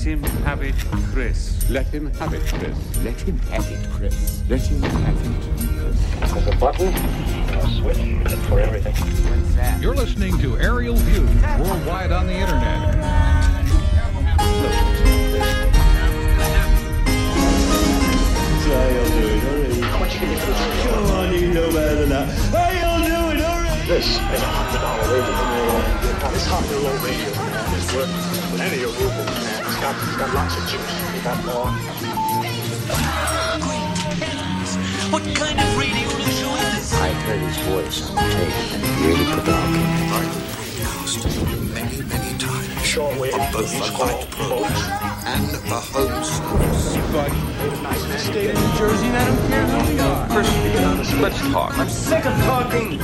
Let him have it, Chris. Let him have it, Chris. Let him have it, Chris. Let him have it. There's a button, a switch for everything. You're listening to Aerial View, worldwide on the internet. Are you doing already? This is a hundred dollar radio. This hundred low radio, is worth with any of your rubles, man. It's got, it's got lots of juice. It got more. What kind of radio show is this? I heard his voice on the tape, and it really provoking. Many, many times. Shortwave, On both the call light program and the home service. State of New Jersey, and I don't care who we are. Let's talk. I'm sick of talking.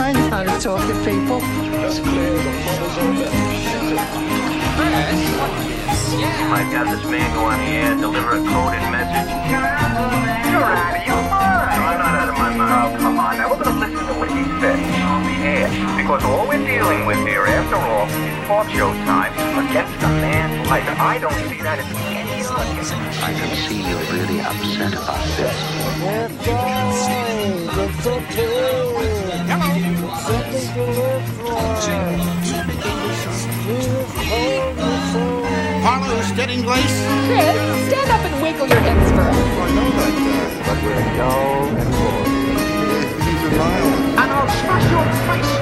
I know how to talk to people. Let's clear the bubbles on that. Might have this man go on the air, deliver a coded message. You're out of your mind. I'm not out of my mind. Oh, come on. Now, we're going to listen to what he said on the air. Because all we're dealing with here, after all, is talk show time against a man's life. I don't see that as any argument. I can see you're really upset about this. Harlow Steading Glace? Chris, stand up and wiggle your hips for us. I know that guy. But we're dull and bored. He's an island. And I'll smash your face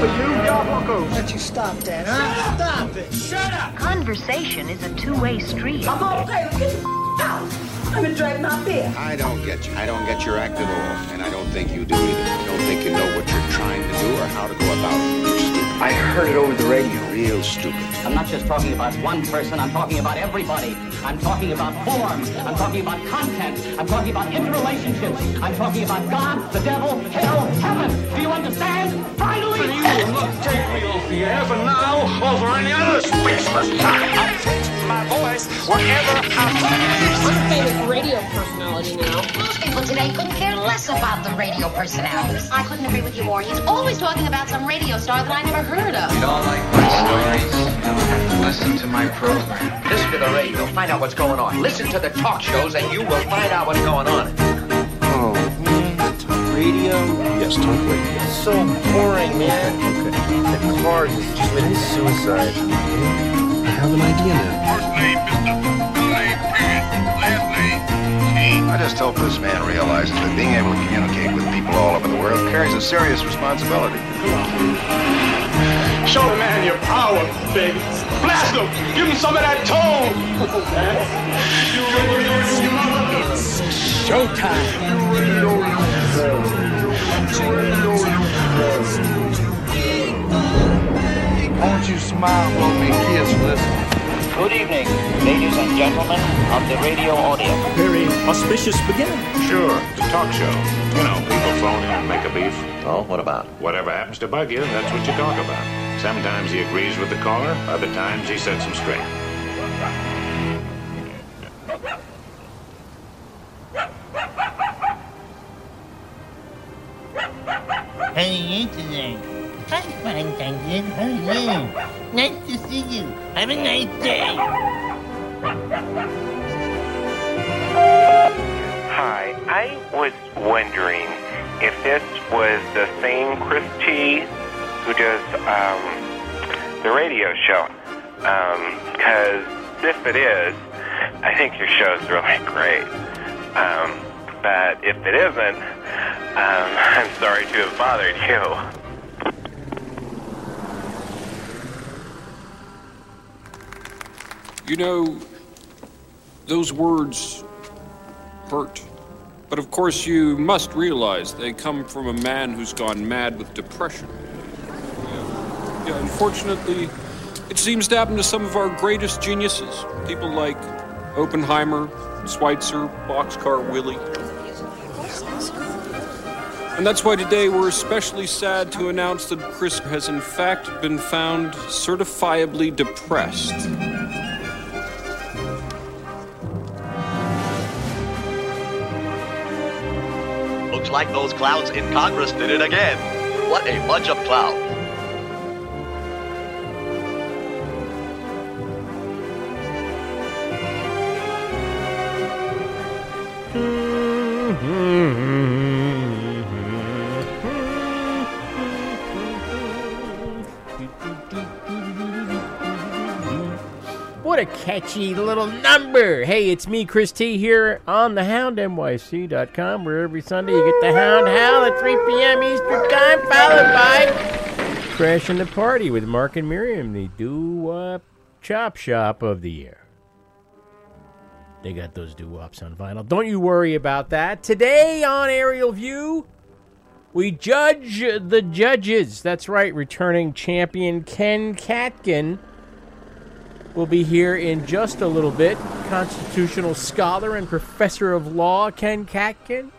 for you, your huckos. Let you stop that, huh? Stop it. Shut up. Conversation is a two-way street. I'm okay. Get the f- out. I'm gonna drink my beer. I don't get you. I don't get your act at all. And I don't think you do either. I don't think you know what you're trying to do or how to go about it. You're stupid. I heard it over the radio. Real stupid. I'm not just talking about one person, I'm talking about everybody. I'm talking about form. I'm talking about content. I'm talking about interrelationships. I'm talking about God, the devil, hell, heaven. Do you understand? Finally! You will not take me off the air for now or for any other speechless time. I take my voice wherever I please. I'm a famous radio personality now. Most people today couldn't care less about the radio personalities. I couldn't agree with you more. He's always talking about some radio star that I never heard of. You don't like my stories? You'll have to listen to my program. Listen to the radio, find out what's going on. Listen to the talk shows, and you will find out what's going on. Oh, man. Talk radio? Yes, talk radio. It's so boring, man. Okay. The cars is just committing suicide. I have an idea now. First name, Mr. Name, period. Last name, T. I just hope this man realizes that being able to communicate with people all over the world carries a serious responsibility. Show the man your power, baby. Blast him. Give him some of that tone. Won't you smile for me, kids, listen? Good evening, ladies and gentlemen of the radio audience. Very auspicious beginning. Sure, it's a talk show. You know, people phone in and make a beef. Oh, what about? Whatever happens to bug you, that's what you talk about. Sometimes he agrees with the caller, other times he sets him straight. How are you I'm fine, thank you. How are you? Nice to see you. Have a nice day. Hi, I was wondering if this was the same Chris T who does um, the radio show. Because if it is, I think your show's really great. Um, but if it isn't, um, I'm sorry to have bothered you. You know, those words hurt. But of course, you must realize they come from a man who's gone mad with depression. Yeah, yeah, unfortunately, it seems to happen to some of our greatest geniuses. People like Oppenheimer, Schweitzer, Boxcar Willie. And that's why today we're especially sad to announce that Chris has in fact been found certifiably depressed. Like those clouds in Congress did it again. What a bunch of clouds. Catchy little number. Hey, it's me, Chris T, here on the Hound, NYC.com, where every Sunday you get the Hound Howl at 3 p.m. Eastern Time, followed by Crashing the Party with Mark and Miriam, the doo-wop chop shop of the year. They got those doo-wops on vinyl. Don't you worry about that. Today on Aerial View, we judge the judges. That's right, returning champion Ken Katkin will be here in just a little bit. Constitutional scholar and professor of law Ken Katkin,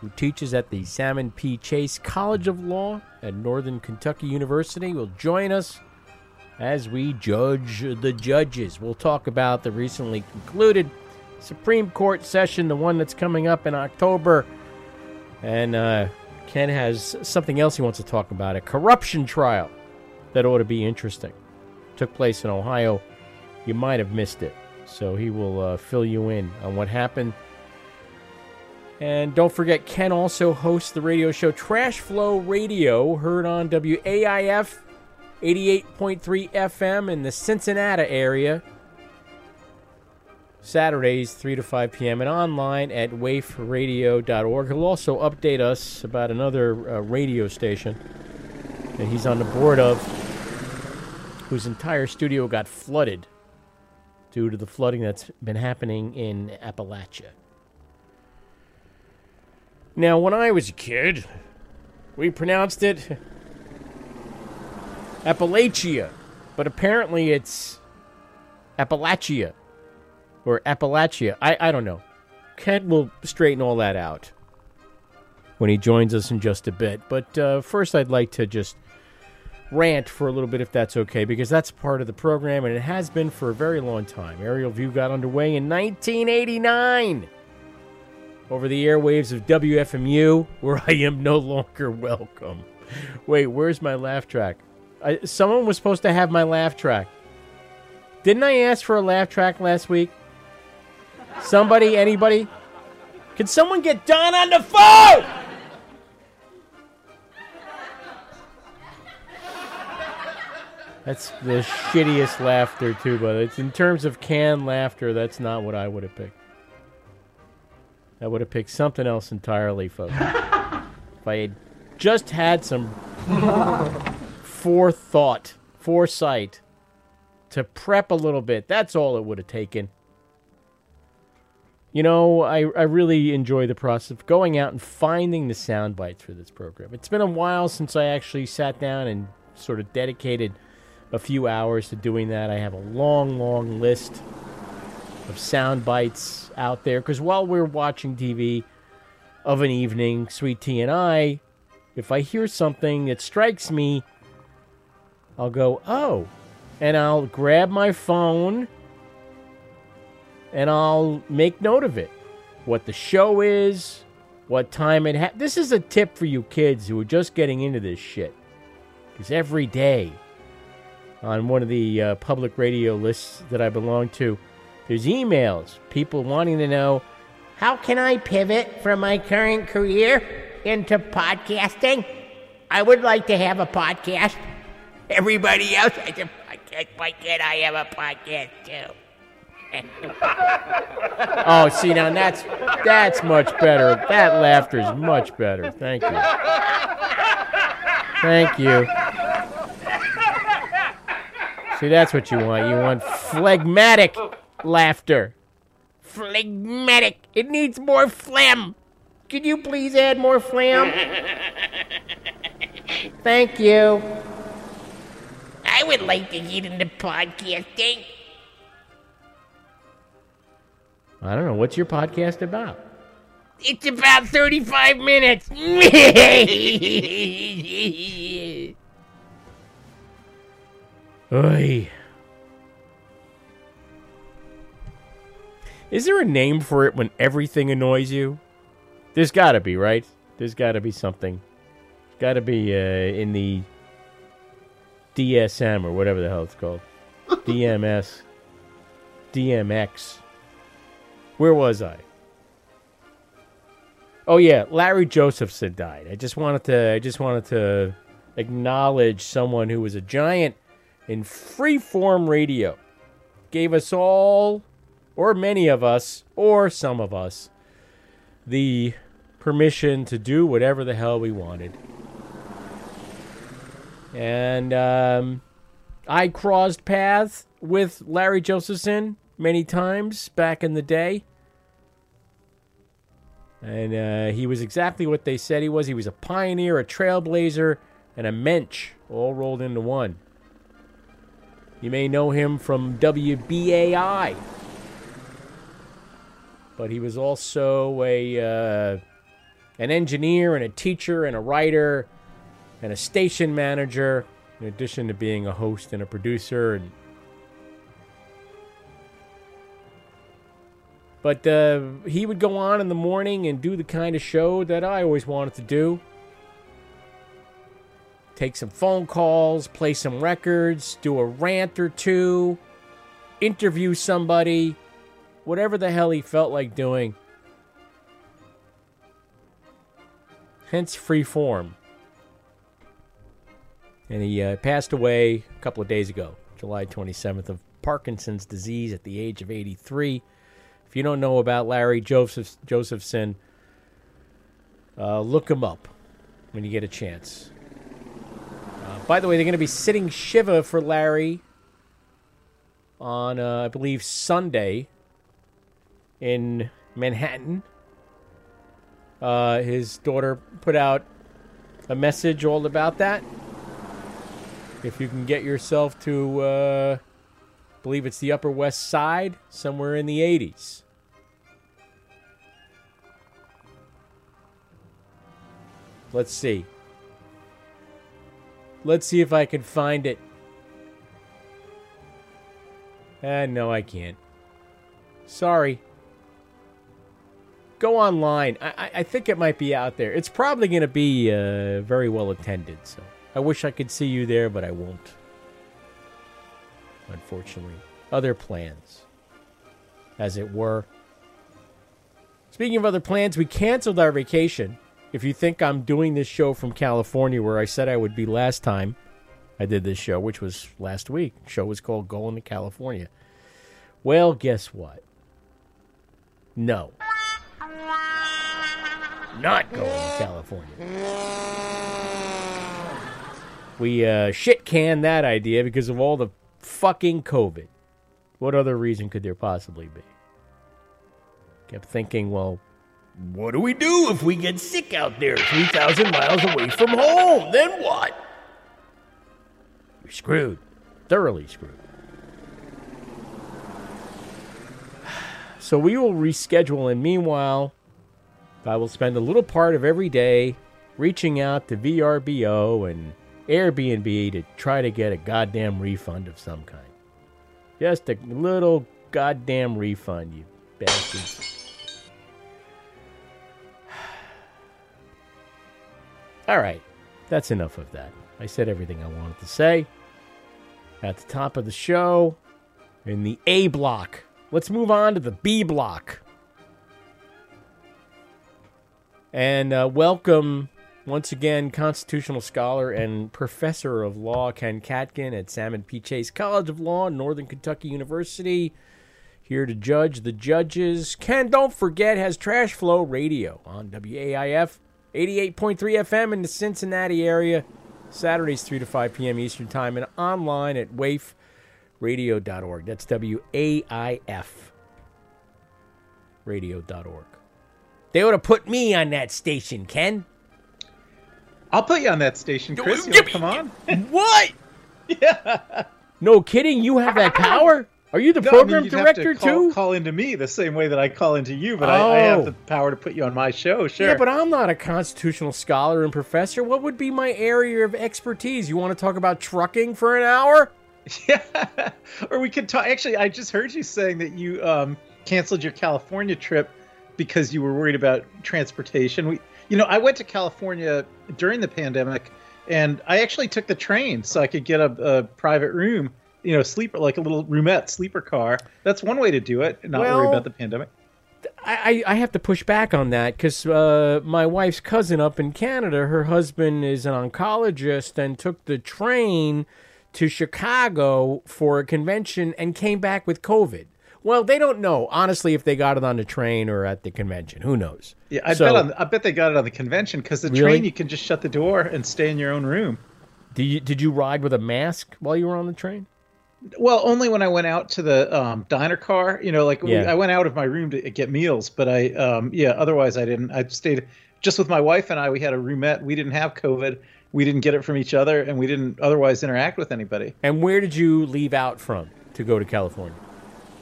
who teaches at the Salmon P. Chase College of Law at Northern Kentucky University, will join us as we judge the judges. We'll talk about the recently concluded Supreme Court session, the one that's coming up in October. And uh, Ken has something else he wants to talk about a corruption trial that ought to be interesting. Took place in Ohio. You might have missed it. So he will uh, fill you in on what happened. And don't forget, Ken also hosts the radio show Trash Flow Radio, heard on WAIF 88.3 FM in the Cincinnati area. Saturdays, 3 to 5 p.m., and online at waifradio.org. He'll also update us about another uh, radio station that he's on the board of, whose entire studio got flooded due to the flooding that's been happening in Appalachia. Now, when I was a kid, we pronounced it Appalachia, but apparently it's Appalachia or Appalachia. I, I don't know. Kent will straighten all that out when he joins us in just a bit. But uh, first, I'd like to just rant for a little bit, if that's okay, because that's part of the program, and it has been for a very long time. Aerial View got underway in 1989 over the airwaves of WFMU, where I am no longer welcome. Wait, where's my laugh track? I, someone was supposed to have my laugh track. Didn't I ask for a laugh track last week? Somebody, anybody? Can someone get Don on the phone? That's the shittiest laughter too, but it's in terms of canned laughter, that's not what I would have picked. I would have picked something else entirely, folks. if I had just had some forethought, foresight to prep a little bit, that's all it would have taken. You know, I, I really enjoy the process of going out and finding the sound bites for this program. It's been a while since I actually sat down and sort of dedicated a few hours to doing that. I have a long, long list of sound bites out there because while we're watching TV of an evening, Sweet Tea and I, if I hear something that strikes me, I'll go, oh, and I'll grab my phone and I'll make note of it. What the show is, what time it ha- This is a tip for you kids who are just getting into this shit. Because every day on one of the uh, public radio lists that I belong to, there's emails, people wanting to know how can I pivot from my current career into podcasting? I would like to have a podcast. Everybody else has a podcast. Why can't I have a podcast too? oh, see now that's that's much better. That laughter is much better. Thank you. Thank you. See, that's what you want. You want phlegmatic laughter. Phlegmatic. It needs more phlegm. Could you please add more phlegm? Thank you. I would like to get into podcasting. I don't know. What's your podcast about? It's about 35 minutes. Oy. Is there a name for it when everything annoys you? There's got to be, right? There's got to be something. Got to be uh, in the DSM or whatever the hell it's called. DMS. DMX. Where was I? Oh yeah, Larry Josephson died. I just wanted to I just wanted to acknowledge someone who was a giant in freeform radio. Gave us all or many of us or some of us the permission to do whatever the hell we wanted. And um, I crossed paths with Larry Josephson many times back in the day. And uh, he was exactly what they said he was. He was a pioneer, a trailblazer, and a mensch, all rolled into one. You may know him from WBAI, but he was also a uh, an engineer and a teacher and a writer and a station manager, in addition to being a host and a producer and But uh, he would go on in the morning and do the kind of show that I always wanted to do. Take some phone calls, play some records, do a rant or two, interview somebody, whatever the hell he felt like doing. Hence free form. And he uh, passed away a couple of days ago, July 27th, of Parkinson's disease at the age of 83. If you don't know about Larry Joseph, Josephson, uh, look him up when you get a chance. By the way, they're going to be sitting Shiva for Larry on, uh, I believe, Sunday in Manhattan. Uh, his daughter put out a message all about that. If you can get yourself to uh, believe it's the Upper West Side, somewhere in the 80s. Let's see. Let's see if I can find it. Ah, no, I can't. Sorry. Go online. I, I, I think it might be out there. It's probably going to be uh, very well attended, so I wish I could see you there, but I won't unfortunately. Other plans, as it were. Speaking of other plans, we canceled our vacation. If you think I'm doing this show from California, where I said I would be last time I did this show, which was last week, the show was called Going to California. Well, guess what? No. Not going to California. We uh, shit canned that idea because of all the fucking COVID. What other reason could there possibly be? Kept thinking, well, what do we do if we get sick out there 3,000 miles away from home? Then what? You're screwed. Thoroughly screwed. So we will reschedule, and meanwhile, I will spend a little part of every day reaching out to VRBO and Airbnb to try to get a goddamn refund of some kind. Just a little goddamn refund, you bastards. All right, that's enough of that. I said everything I wanted to say. At the top of the show, in the A block. Let's move on to the B block. And uh, welcome once again, constitutional scholar and professor of law Ken Katkin at Salmon P. Chase College of Law, Northern Kentucky University, here to judge the judges. Ken, don't forget, has Trash Flow Radio on WAIF 88.3 FM in the Cincinnati area, Saturdays 3 to 5 p.m. Eastern Time, and online at waifradio.org. That's W A I F radio.org. They would have put me on that station, Ken. I'll put you on that station, Chris. You come on. What? yeah. No kidding. You have that power. Are you the No, I program mean, you'd have director to call, too? Call into me the same way that I call into you, but I, I have Oh. the power to put you on my show. Sure. Yeah, but I'm not a constitutional scholar and professor. What would be my area of expertise? You want to talk about trucking for an hour? Yeah. or we could talk. Actually, I just heard you saying that you um, canceled your California trip because you were worried about transportation. We, you know, I went to California during the pandemic, and I actually took the train so I could get a, a private room. You know, sleeper like a little roomette sleeper car. That's one way to do it, and not worry about the pandemic. I, I I have to push back on that because uh, my wife's cousin up in Canada, her husband is an oncologist and took the train to Chicago for a convention and came back with COVID. Well, they don't know honestly if they got it on the train or at the convention. Who knows? Yeah, I So- bet on, I bet they got it on the convention because the Really? train you can just shut the door and stay in your own room. Did you did you ride with a mask while you were on the train? Well, only when I went out to the um, diner car. You know, like we, I went out of my room to get meals, but I, um, yeah, otherwise I didn't. I stayed just with my wife and I. We had a roomette. We didn't have COVID. We didn't get it from each other, and we didn't otherwise interact with anybody. And where did you leave out from to go to California?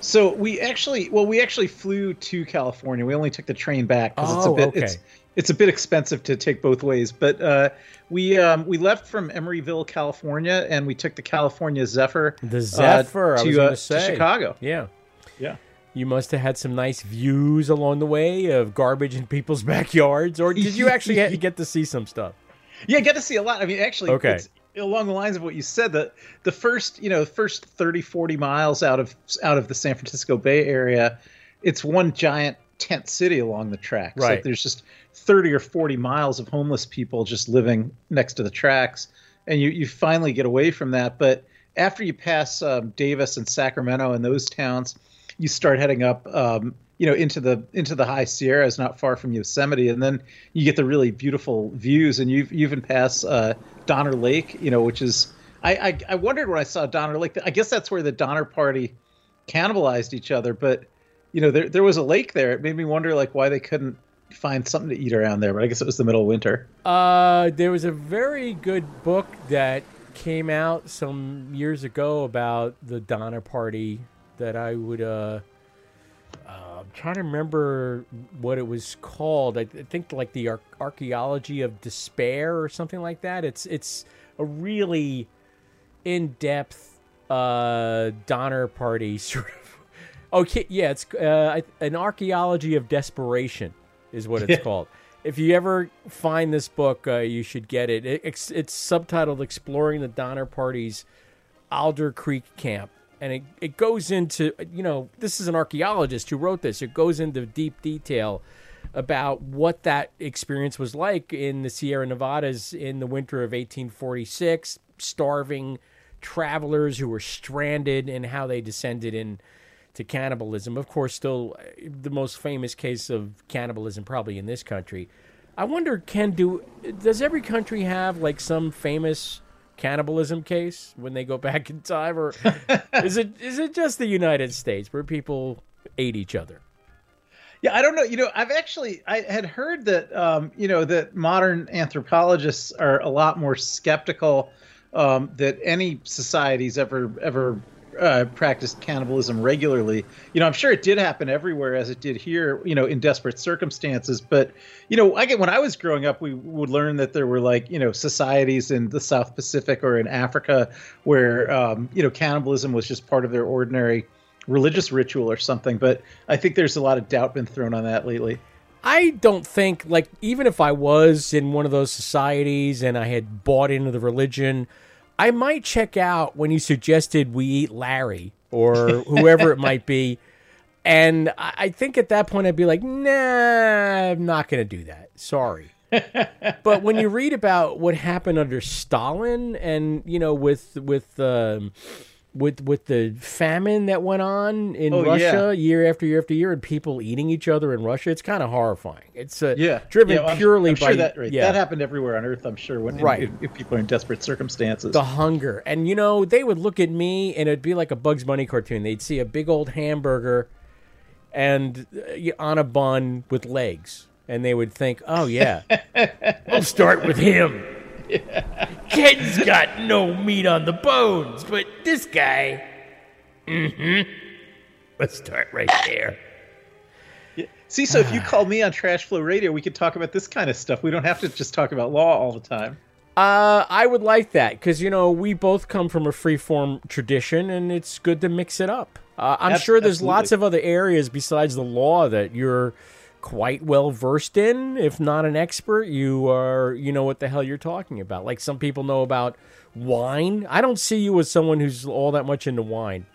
So we actually, well, we actually flew to California. We only took the train back because it's a Oh, bit, okay. it's it's a bit expensive to take both ways. But uh, we um, we left from Emeryville, California, and we took the California Zephyr. The uh, Zephyr. I to, was uh, to Chicago. Yeah, yeah. You must have had some nice views along the way of garbage in people's backyards, or did you actually get to see some stuff? Yeah, get to see a lot. I mean, actually, Okay. it's along the lines of what you said that the first, you know, first 30, 40 miles out of out of the San Francisco Bay Area, it's one giant tent city along the tracks. Right. Like there's just 30 or 40 miles of homeless people just living next to the tracks. And you, you finally get away from that. But after you pass um, Davis and Sacramento and those towns, you start heading up um, you know into the into the high sierras not far from yosemite and then you get the really beautiful views and you you even pass uh, donner lake you know which is I, I i wondered when i saw donner lake i guess that's where the donner party cannibalized each other but you know there, there was a lake there it made me wonder like why they couldn't find something to eat around there but i guess it was the middle of winter Uh, there was a very good book that came out some years ago about the Donner Party that I would. Uh, uh, I'm trying to remember what it was called. I, think like the Ar- archaeology of despair or something like that. It's it's a really in depth uh, Donner Party sort of. Okay, yeah, it's uh, an archaeology of desperation is what it's Yeah. called. If you ever find this book, uh, you should get it. it it's, it's subtitled "Exploring the Donner Party's Alder Creek Camp," and it, it goes into you know this is an archaeologist who wrote this. It goes into deep detail about what that experience was like in the Sierra Nevadas in the winter of 1846, starving travelers who were stranded and how they descended in to cannibalism. Of course, still uh, the most famous case of cannibalism probably in this country. I wonder, can do does every country have like some famous cannibalism case when they go back in time, or is it is it just the United States where people ate each other? Yeah, I don't know. You know, I've actually I had heard that um, you know that modern anthropologists are a lot more skeptical um, that any society's ever ever uh, practiced cannibalism regularly. You know, I'm sure it did happen everywhere as it did here. You know, in desperate circumstances. But you know, I get when I was growing up, we would learn that there were like you know societies in the South Pacific or in Africa where um, you know cannibalism was just part of their ordinary religious ritual or something. But I think there's a lot of doubt been thrown on that lately. I don't think like even if I was in one of those societies and I had bought into the religion, I might check out when you suggested we eat Larry or whoever it might be. And I think at that point I'd be like, nah, I'm not going to do that. Sorry. but when you read about what happened under Stalin and you know with with um, with with the famine that went on in Oh, Russia yeah. year after year after year and people eating each other in Russia, it's kind of horrifying. It's uh, Yeah, driven Yeah, well, I'm- purely I'm by sure that right. yeah, that happened everywhere on Earth. I'm sure when Right. if, if people are in desperate circumstances. the hunger. And you know, they would look at me and it'd be like a Bugs Bunny cartoon. They'd see a big old hamburger and uh, on a bun with legs. And they would think, "Oh yeah, we'll start with him." Ken's got no meat on the bones, but this guy, mm-hmm. Let's start right there. See, so if you call me on Trash Flow Radio, we could talk about this kind of stuff. We don't have to just talk about law all the time. Uh, I would like that because you know we both come from a free-form tradition, and it's good to mix it up. Uh, I'm Ab- sure there's absolutely. lots of other areas besides the law that you're quite well versed in. If not an expert, you are. You know what the hell you're talking about. Like some people know about wine. I don't see you as someone who's all that much into wine.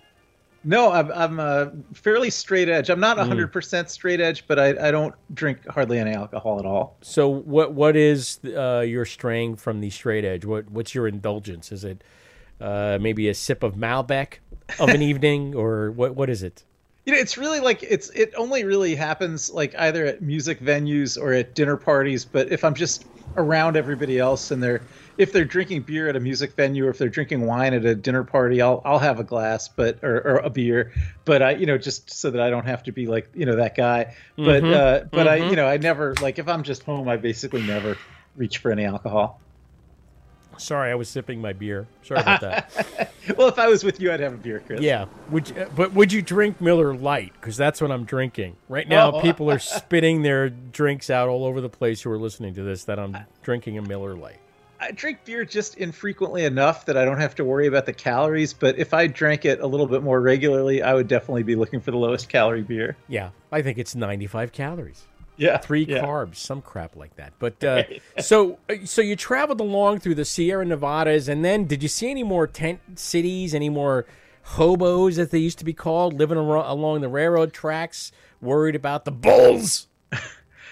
No, I'm I'm uh, fairly straight edge. I'm not Mm. 100% straight edge, but I, I don't drink hardly any alcohol at all. So what what is uh, your straying from the straight edge? What what's your indulgence? Is it uh, maybe a sip of Malbec of an evening, or what what is it? You know, it's really like it's it only really happens like either at music venues or at dinner parties. But if I'm just around everybody else and they're if they're drinking beer at a music venue or if they're drinking wine at a dinner party, I'll I'll have a glass, but or, or a beer. But I you know just so that I don't have to be like you know that guy. But Mhm. uh, but I Mhm. you know I never like if I'm just home, I basically never reach for any alcohol. Sorry, I was sipping my beer. Sorry about that. well, if I was with you, I'd have a beer, Chris. Yeah, would you, uh, but would you drink Miller Lite? Because that's what I'm drinking right now. Oh. People are spitting their drinks out all over the place who are listening to this. That I'm drinking a Miller Lite. I drink beer just infrequently enough that I don't have to worry about the calories. But if I drank it a little bit more regularly, I would definitely be looking for the lowest calorie beer. Yeah, I think it's 95 calories. Yeah, three yeah. carbs, some crap like that. But uh, so uh, so you traveled along through the Sierra Nevadas, and then did you see any more tent cities, any more hobos, as they used to be called, living aro- along the railroad tracks, worried about the bulls?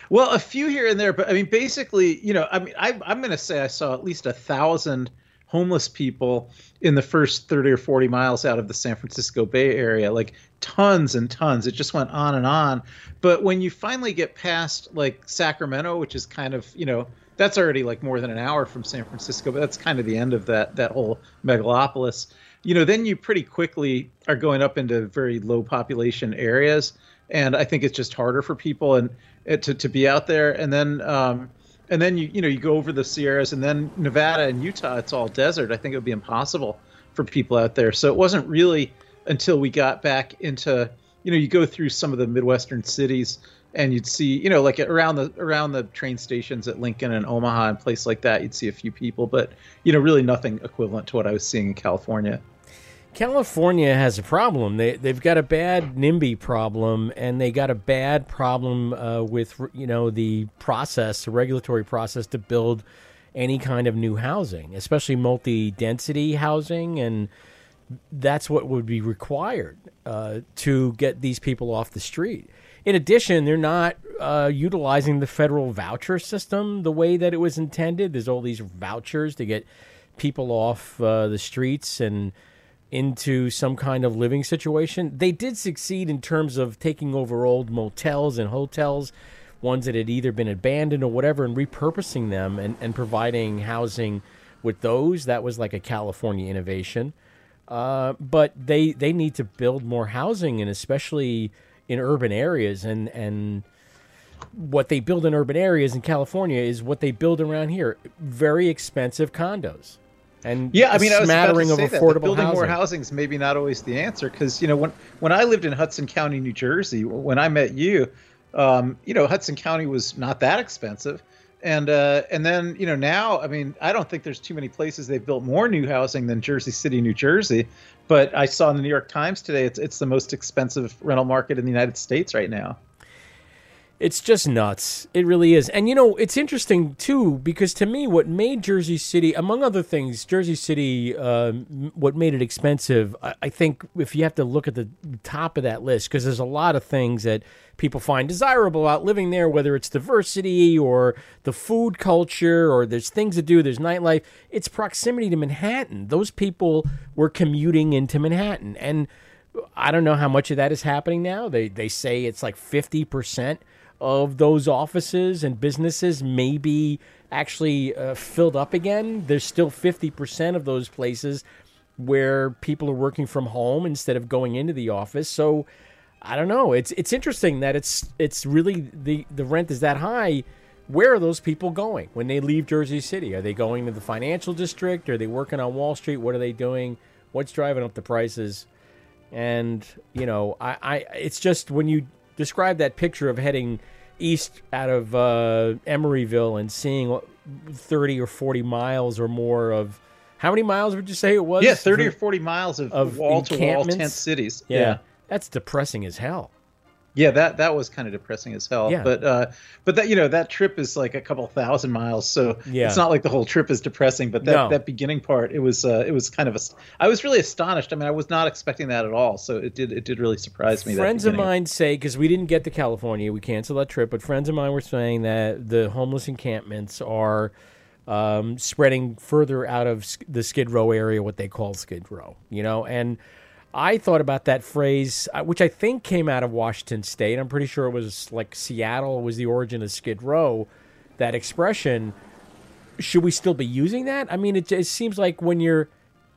Well, a few here and there, but I mean, basically, you know, I mean, I, I'm going to say I saw at least a thousand homeless people in the first 30 or 40 miles out of the San Francisco Bay Area, like tons and tons. It just went on and on. But when you finally get past like Sacramento, which is kind of, you know, that's already like more than an hour from San Francisco, but that's kind of the end of that that whole megalopolis. You know, then you pretty quickly are going up into very low population areas, and I think it's just harder for people and uh, to to be out there. And then um, and then you you know you go over the Sierras, and then Nevada and Utah, it's all desert. I think it would be impossible for people out there. So it wasn't really until we got back into you know you go through some of the midwestern cities and you'd see you know like around the around the train stations at Lincoln and Omaha and place like that you'd see a few people but you know really nothing equivalent to what I was seeing in California. California has a problem. They they've got a bad NIMBY problem, and they got a bad problem uh, with you know the process, the regulatory process to build any kind of new housing, especially multi-density housing, and that's what would be required uh, to get these people off the street. In addition, they're not uh, utilizing the federal voucher system the way that it was intended. There's all these vouchers to get people off uh, the streets and into some kind of living situation. They did succeed in terms of taking over old motels and hotels, ones that had either been abandoned or whatever, and repurposing them and, and providing housing with those. That was like a California innovation. Uh, but they they need to build more housing, and especially in urban areas. And and what they build in urban areas in California is what they build around here: very expensive condos. And Yeah, I mean, a I was about to say of that, affordable that building housing. more housing is maybe not always the answer because you know when when I lived in Hudson County, New Jersey, when I met you, um, you know Hudson County was not that expensive, and uh, and then you know now, I mean, I don't think there's too many places they've built more new housing than Jersey City, New Jersey, but I saw in the New York Times today it's it's the most expensive rental market in the United States right now. It's just nuts. It really is. And you know, it's interesting too because to me, what made Jersey City, among other things, Jersey City, uh, what made it expensive, I, I think if you have to look at the top of that list, because there's a lot of things that people find desirable about living there, whether it's diversity or the food culture or there's things to do, there's nightlife. It's proximity to Manhattan. Those people were commuting into Manhattan. And I don't know how much of that is happening now. They they say it's like fifty percent of those offices and businesses may be actually uh, filled up again. There's still fifty percent of those places where people are working from home instead of going into the office. So I don't know. It's it's interesting that it's it's really the the rent is that high. Where are those people going when they leave Jersey City? Are they going to the financial district? Are they working on Wall Street? What are they doing? What's driving up the prices? And you know, I, I it's just when you describe that picture of heading east out of uh, Emeryville and seeing thirty or forty miles or more of how many miles would you say it was? Yeah, thirty or forty miles of, of wall to wall tent cities. Yeah, yeah. that's depressing as hell. Yeah, that that was kind of depressing as hell. Yeah. But uh, but that you know that trip is like a couple thousand miles, so Yeah. it's not like the whole trip is depressing. But that, No. that beginning part, it was uh, it was kind of a. I was really astonished. I mean, I was not expecting that at all. So it did it did really surprise me. that Friends of mine say because we didn't get to California, we canceled that trip. But friends of mine were saying that the homeless encampments are um, spreading further out of the Skid Row area, what they call Skid Row. You know, and I thought about that phrase, uh, which I think came out of Washington State. I'm pretty sure it was like Seattle was the origin of Skid Row. That expression should we still be using that? I mean, it, it seems like when you're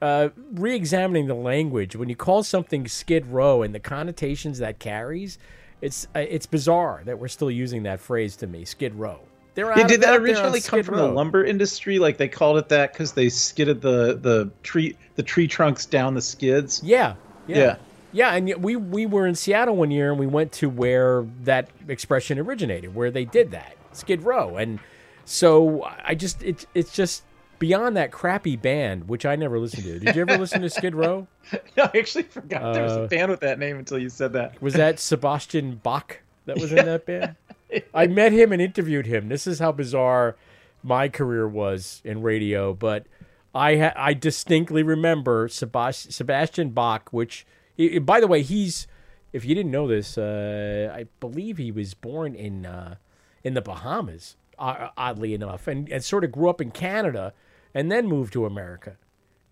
uh, re-examining the language, when you call something Skid Row and the connotations that carries, it's uh, it's bizarre that we're still using that phrase to me, Skid Row. They're Yeah, did that out there on originally come from Row. the lumber industry? Like they called it that because they skidded the the tree the tree trunks down the skids. Yeah, yeah, Yeah. yeah. And we we were in Seattle one year, and we went to where that expression originated, where they did that Skid Row, and so I just it, it's just beyond that crappy band, which I never listened to. Did you ever listen to Skid Row? I actually forgot there was Uh, a band with that name until you said that. Was that Sebastian Bach that was in that band? I met him and interviewed him. This is how bizarre my career was in radio, but I ha- I distinctly remember Sebas- Sebastian Bach, which he, by the way, he's if you didn't know this, uh, I believe he was born in uh, in the Bahamas, uh, oddly enough, and, and sort of grew up in Canada and then moved to America.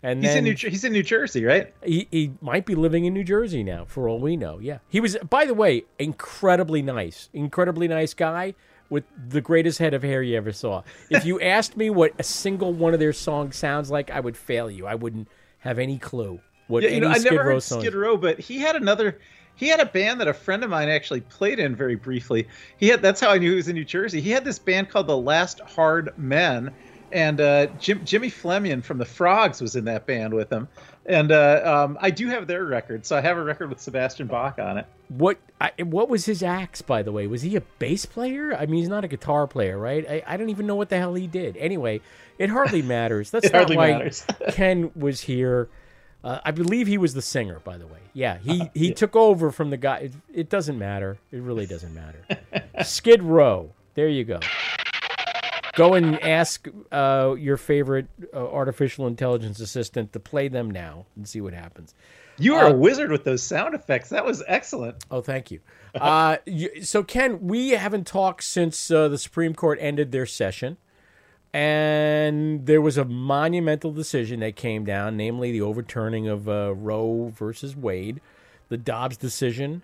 And He's then in New he's in New Jersey, right? he, he might be living in New Jersey now, for all we know. Yeah, he was. By the way, incredibly nice, incredibly nice guy with the greatest head of hair you ever saw. If you asked me what a single one of their songs sounds like, I would fail you. I wouldn't have any clue what yeah, you know, I Skid never Row heard song. Skid Row, but he had another. He had a band that a friend of mine actually played in very briefly. He had that's how I knew he was in New Jersey. He had this band called the Last Hard Men, and uh, Jim, Jimmy Flemion from the Frogs was in that band with him. And uh, um, I do have their record, so I have a record with Sebastian Bach on it. What I, what was his axe, by the way? Was he a bass player? I mean, he's not a guitar player, right? I, I don't even know what the hell he did. Anyway, it hardly matters. That's not hardly why matters. Ken was here. Uh, I believe he was the singer, by the way. Yeah, he, Uh, he took over from the guy. It, it doesn't matter. It really doesn't matter. Skid Row. There you go. Go and ask uh, your favorite uh, artificial intelligence assistant to play them now and see what happens. You are Uh, a wizard with those sound effects. That was excellent. Oh, thank you. Uh, you- so, Ken, we haven't talked since uh, the Supreme Court ended their session, and there was a monumental decision that came down, namely the overturning of uh, Roe versus Wade, the Dobbs decision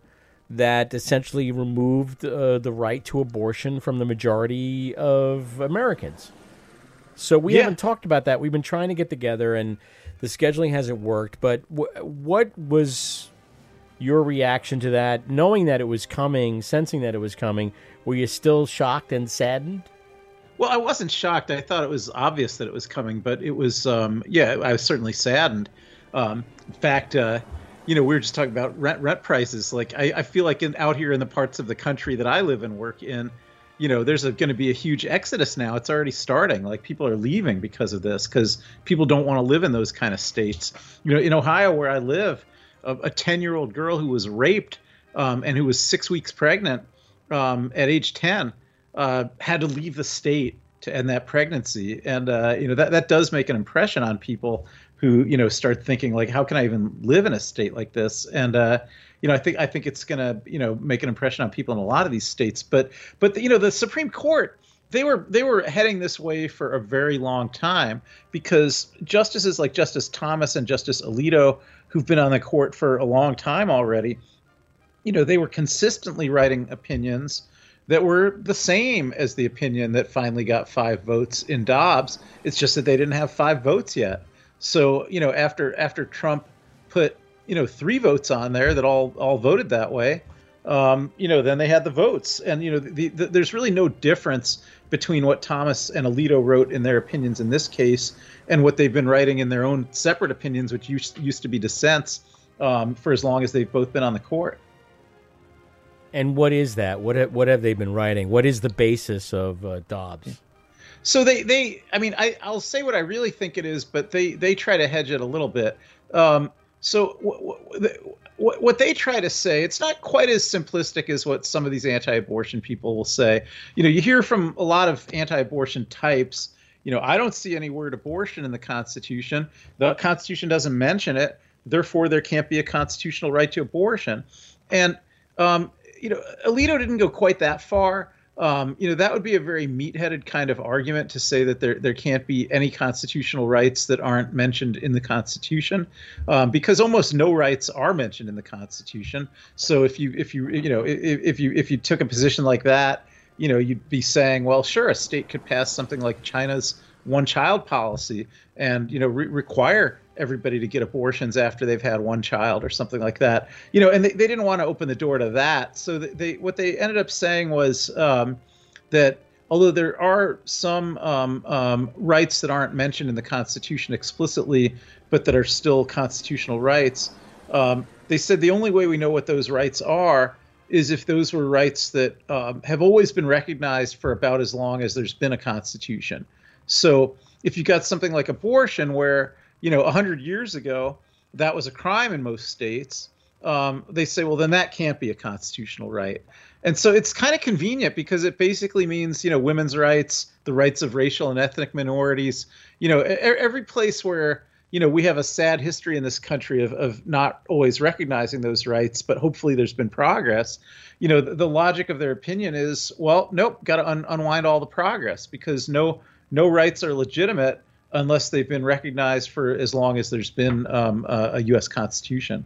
that essentially removed uh, the right to abortion from the majority of Americans. So we Yeah. haven't talked about that. We've been trying to get together, and the scheduling hasn't worked. But wh- what was your reaction to that, knowing that it was coming, sensing that it was coming? Were you still shocked and saddened? Well, I wasn't shocked. I thought it was obvious that it was coming, but it was, um, yeah, I was certainly saddened. Um, in fact, uh, you know, we were just talking about rent rent prices. Like, I, I feel like in, out here in the parts of the country that I live and work in, you know, there's going to be a huge exodus now. It's already starting. Like, people are leaving because of this because people don't want to live in those kind of states. You know, in Ohio, where I live, a 10 year old girl who was raped um, and who was six weeks pregnant um, at age 10 uh, had to leave the state to end that pregnancy. And, uh, you know, that, that does make an impression on people who, you know, start thinking like, how can I even live in a state like this? And, uh, you know, I think I think it's going to, you know, make an impression on people in a lot of these states. But, but you know, the Supreme Court, they were they were heading this way for a very long time because justices like Justice Thomas and Justice Alito, who've been on the court for a long time already, you know, they were consistently writing opinions that were the same as the opinion that finally got five votes in Dobbs. It's just that they didn't have five votes yet. So, you know, after after Trump put, you know, three votes on there that all all voted that way, um, you know, then they had the votes. And you know, the, the, there's really no difference between what Thomas and Alito wrote in their opinions in this case and what they've been writing in their own separate opinions, which used, used to be dissents um, for as long as they've both been on the court. And what is that? What what have they been writing? What is the basis of uh, Dobbs? So they, they, I mean, I, I'll say what I really think it is, but they, they try to hedge it a little bit. Um, so what, what, they try to say, it's not quite as simplistic as what some of these anti-abortion people will say. You know, you hear from a lot of anti-abortion types. You know, I don't see any word abortion in the Constitution. The Constitution doesn't mention it. Therefore, there can't be a constitutional right to abortion. And um, you know, Alito didn't go quite that far. Um, you know, that would be a very meat-headed kind of argument to say that there there can't be any constitutional rights that aren't mentioned in the Constitution, um, because almost no rights are mentioned in the Constitution. So if you if you you know if, if you if you took a position like that, you know, you'd be saying, well, sure, a state could pass something like China's one-child policy and you know re- require everybody to get abortions after they've had one child or something like that. You know, and they, they didn't want to open the door to that. So they what they ended up saying was um, that although there are some um, um, rights that aren't mentioned in the Constitution explicitly, but that are still constitutional rights, um, they said the only way we know what those rights are is if those were rights that um, have always been recognized for about as long as there's been a constitution. So if you got something like abortion, where you know, 100 years ago, that was a crime in most states. Um, they say, well, then that can't be a constitutional right. And so it's kind of convenient because it basically means, you know, women's rights, the rights of racial and ethnic minorities, you know, every place where, you know, we have a sad history in this country of, of not always recognizing those rights, but hopefully there's been progress. You know, the, the logic of their opinion is, well, nope, got to un- unwind all the progress because no no rights are legitimate unless they've been recognized for as long as there's been um, a, a, U.S. Constitution.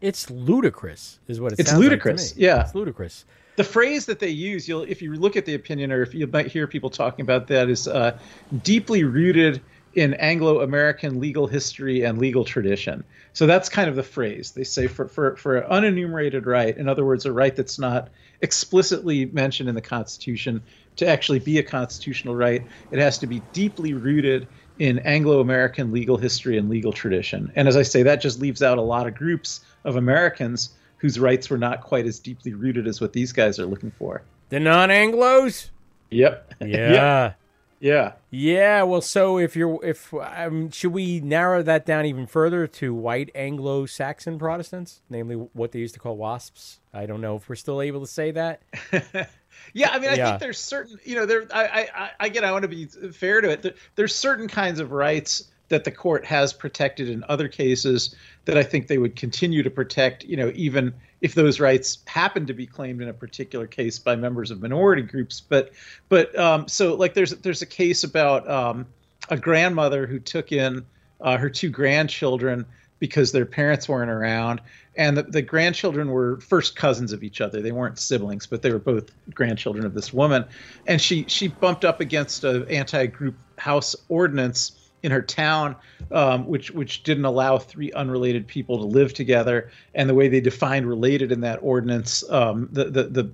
It's ludicrous, is what it it's ludicrous. Like yeah, it's ludicrous. The phrase that they use, you'll if you look at the opinion, or if you might hear people talking about that, is uh, deeply rooted in Anglo-American legal history and legal tradition. So that's kind of the phrase they say for for for an unenumerated right. In other words, a right that's not explicitly mentioned in the Constitution to actually be a constitutional right, it has to be deeply rooted in Anglo American legal history and legal tradition. And as I say, that just leaves out a lot of groups of Americans whose rights were not quite as deeply rooted as what these guys are looking for. The non Anglos? Yep. Yeah. yep. Yeah. Yeah. Well, so if you're, if, um, should we narrow that down even further to white Anglo Saxon Protestants, namely what they used to call WASPs? I don't know if we're still able to say that. Yeah, I mean, I Yeah. think there's certain, you know, there. I, I, I again, I want to be fair to it. There, there's certain kinds of rights that the court has protected in other cases that I think they would continue to protect. You know, even if those rights happen to be claimed in a particular case by members of minority groups. But, but um, so like, there's there's a case about um, a grandmother who took in uh, her two grandchildren because their parents weren't around and the, the grandchildren were first cousins of each other they weren't siblings but they were both grandchildren of this woman and she she bumped up against an anti-group house ordinance in her town, um, which which didn't allow three unrelated people to live together. And the way they defined related in that ordinance, um, the, the the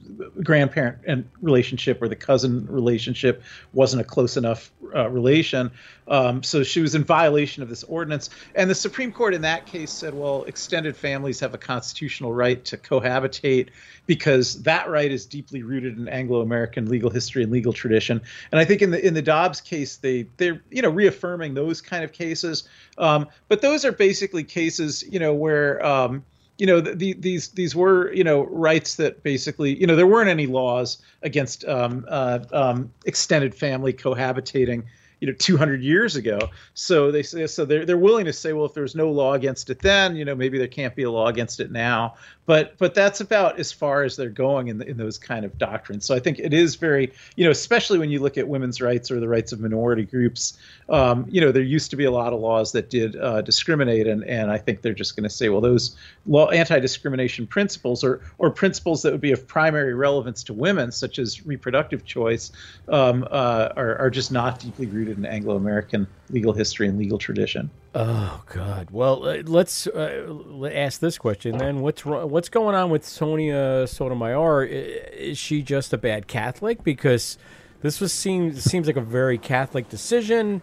grandparent and relationship or the cousin relationship wasn't a close enough uh, relation. Um, so she was in violation of this ordinance. And the Supreme Court in that case said, well, extended families have a constitutional right to cohabitate because that right is deeply rooted in Anglo-American legal history and legal tradition. And I think in the in the Dobbs case, they they're you know reaffirming those kind of cases. Um, but those are basically cases you know where um, you know the, these these were you know rights that basically you know there weren't any laws against um, uh, um, extended family cohabitating you know 200 years ago. So they say so they're, they're willing to say well if there's no law against it then you know maybe there can't be a law against it now. But but that's about as far as they're going in, the, in those kind of doctrines. So i think it is very you know especially when you look at women's rights or the rights of minority groups um, you know there used to be a lot of laws that did uh, discriminate. And and i think they're just going to say well those law anti-discrimination principles or or principles that would be of primary relevance to women such as reproductive choice um, uh, are, are just not deeply rooted in Anglo-American legal history and legal tradition. Oh God. Well, uh, let's uh, ask this question then. What's What's going on with Sonia Sotomayor? Is she just a bad Catholic? Because this was seems seems like a very Catholic decision.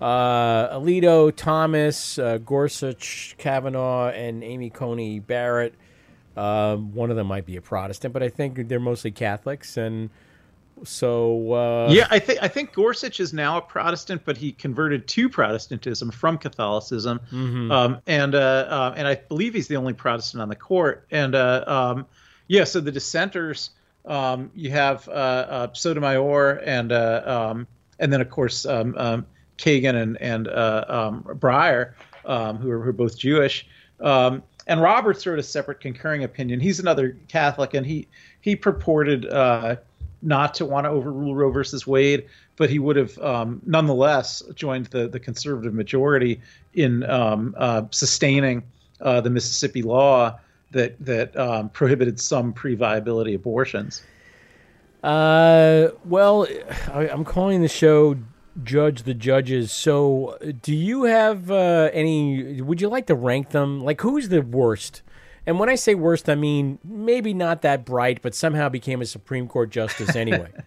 Uh, Alito, Thomas, uh, Gorsuch, Kavanaugh, and Amy Coney Barrett. Um, one of them might be a Protestant, but I think they're mostly Catholics. And So uh, yeah, I think I think Gorsuch is now a Protestant, but he converted to Protestantism from Catholicism, Mhm. um, and uh, uh, and I believe he's the only Protestant on the court. And uh, um, yeah, so the dissenters, um, you have uh, uh, Sotomayor and uh, um, and then of course um, um, Kagan and and uh, um, Breyer, um, who, are, who are both Jewish. Um, and Roberts wrote a separate concurring opinion. He's another Catholic, and he he purported uh, not to want to overrule Roe versus Wade, but he would have um, nonetheless joined the the conservative majority in um, uh, sustaining uh, the Mississippi law that that um, prohibited some pre-viability abortions. Uh, well, I, I'm calling the show "Judge the Judges." So, do you have uh, any? Would you like to rank them? Like, who's the worst? And when I say worst, I mean maybe not that bright, but somehow became a Supreme Court justice anyway.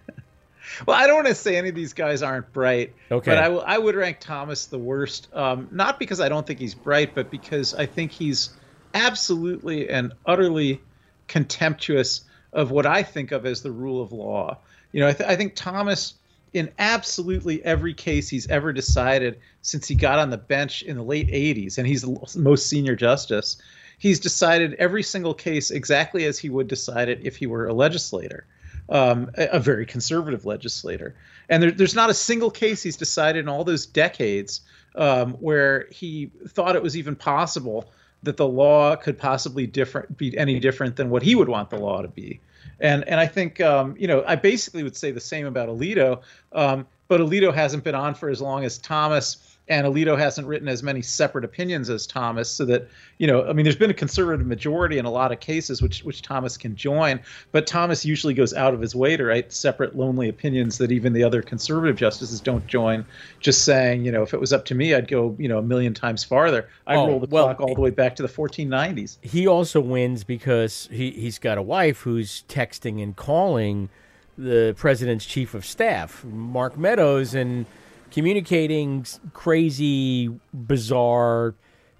Well, I don't want to say any of these guys aren't bright. Okay. But I, will- I would rank Thomas the worst, um, not because I don't think he's bright, but because I think he's absolutely and utterly contemptuous of what I think of as the rule of law. You know, I, th- I think Thomas, in absolutely every case he's ever decided since he got on the bench in the late 80s, and he's the most senior justice, he's decided every single case exactly as he would decide it if he were a legislator um, a, a very conservative legislator. And there, there's not a single case he's decided in all those decades um, where he thought it was even possible that the law could possibly different be any different than what he would want the law to be. And and I think um, you know I basically would say the same about Alito, um, but Alito hasn't been on for as long as Thomas. And Alito hasn't written as many separate opinions as Thomas, so that you know, I mean, there's been a conservative majority in a lot of cases, which which Thomas can join, but Thomas usually goes out of his way to write separate, lonely opinions that even the other conservative justices don't join. Just saying, you know, if it was up to me, I'd go, you know, a million times farther. I Oh, roll the well, clock all the way back to the 1490s. he also wins because he, he's got a wife who's texting and calling the president's chief of staff, Mark Meadows, and communicating crazy, bizarre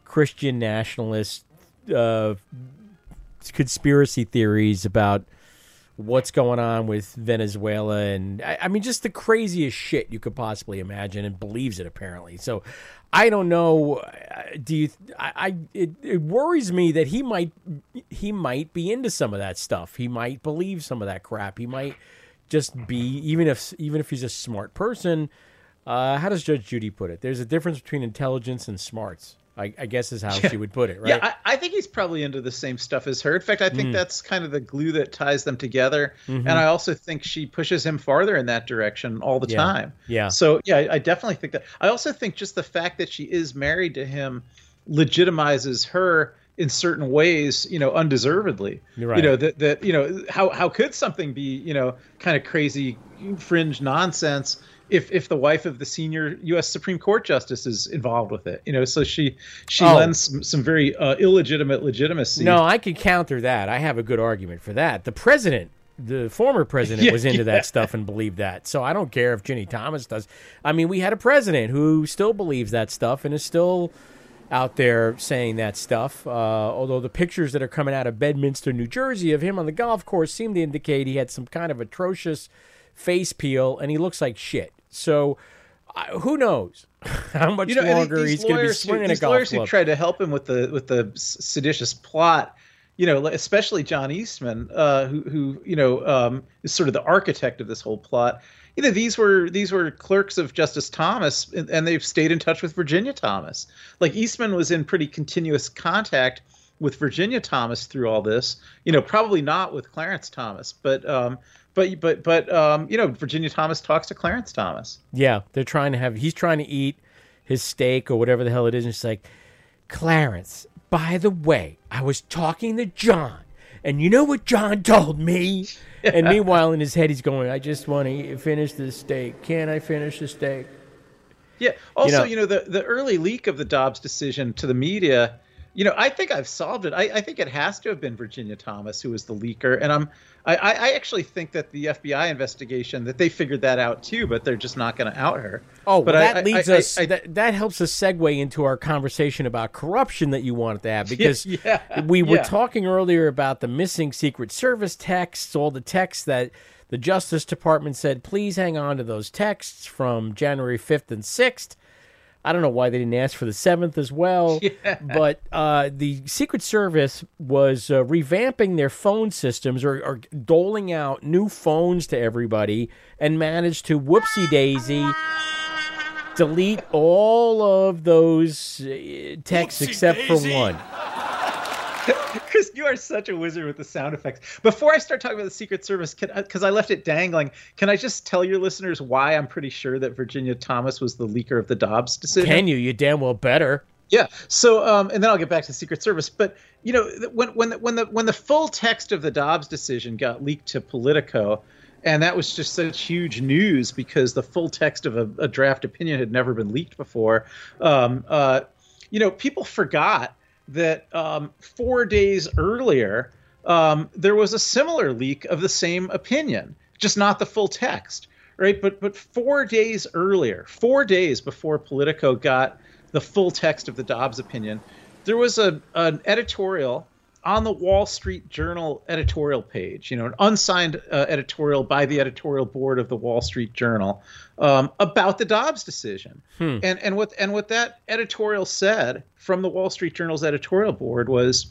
Christian nationalist uh, conspiracy theories about what's going on with Venezuela and I, I mean just the craziest shit you could possibly imagine and believes it apparently. So I don't know. uh, Do you? I, I it, it worries me that he might he might be into some of that stuff. He might believe some of that crap. He might just be even if even if he's a smart person. Uh, how does Judge Judy put it? There's a difference between intelligence and smarts. I, I guess is how she would put it, right? Yeah, I, I think he's probably into the same stuff as her. In fact, I think Mm. that's kind of the glue that ties them together. Mhm. And I also think she pushes him farther in that direction all the Yeah. time. Yeah. So yeah, I, definitely think that. I also think just the fact that she is married to him legitimizes her in certain ways, you know, undeservedly. You're right. You know that that you know how how could something be you know kind of crazy fringe nonsense if if the wife of the senior U.S. Supreme Court justice is involved with it? You know, so she she Oh. lends some, some very uh, illegitimate legitimacy. No, I could counter that. I have a good argument for that. The president, the former president, Yeah, was into yeah. that stuff and believed that. So I don't care if Ginny Thomas does. I mean, we had a president who still believes that stuff and is still out there saying that stuff. Uh, although the pictures that are coming out of Bedminster, New Jersey, of him on the golf course seem to indicate he had some kind of atrocious face peel and he looks like shit. So. Uh, who knows how much you know, longer he's going to be lawyers who- swinging a golf lawyers club? who tried to help him with the with the seditious plot, you know, especially John Eastman, uh, who who you know um, is sort of the architect of this whole plot. You know, these were these were clerks of Justice Thomas, and, and they've stayed in touch with Virginia Thomas. Like Eastman was in pretty continuous contact with Virginia Thomas through all this. You know, probably not with Clarence Thomas, but um, but but but um, you know, Virginia Thomas talks to Clarence Thomas. Yeah, they're trying to have. He's trying to eat his steak or whatever the hell it is, and she's like, Clarence. By the way, I was talking to John, and you know what John told me. And meanwhile, in his head, he's going, "I just want to finish this steak. Can I finish the steak?" Yeah. Also, know- you know, the, the early leak of the Dobbs decision to the media you know, I think I've solved it. I, I think it has to have been Virginia Thomas who was the leaker, and I'm I, I actually think that the FBI investigation that they figured that out too, but they're just not going to out her. Oh, but well, that I, leads us. I, that, that helps us segue into our conversation about corruption that you wanted to have because yeah, we were yeah. talking earlier about the missing Secret Service texts, all the texts that the Justice Department said, please hang on to those texts from January fifth and sixth. I don't know why they didn't ask for the seventh as well, Yeah. but uh, the Secret Service was uh, revamping their phone systems or, or doling out new phones to everybody, and managed to whoopsie daisy delete all of those uh, texts except for one. Chris, you are such a wizard with the sound effects. Before I start talking about the Secret Service, because I left it dangling, can I just tell your listeners why I'm pretty sure that Virginia Thomas was the leaker of the Dobbs decision? Can you? You damn well better. Yeah. So, um, and then I'll get back to the Secret Service. But you know, when when the, when the when the full text of the Dobbs decision got leaked to Politico, and that was just such huge news because the full text of a, a draft opinion had never been leaked before. Um, uh, you know, people forgot that um, four days earlier um, there was a similar leak of the same opinion, just not the full text, right? But but four days earlier, four days before Politico got the full text of the Dobbs opinion, there was a an editorial on the Wall Street Journal editorial page, you know, an unsigned uh, editorial by the editorial board of the Wall Street Journal um, about the Dobbs decision. Hmm. And and what and what that editorial said from the Wall Street Journal's editorial board was,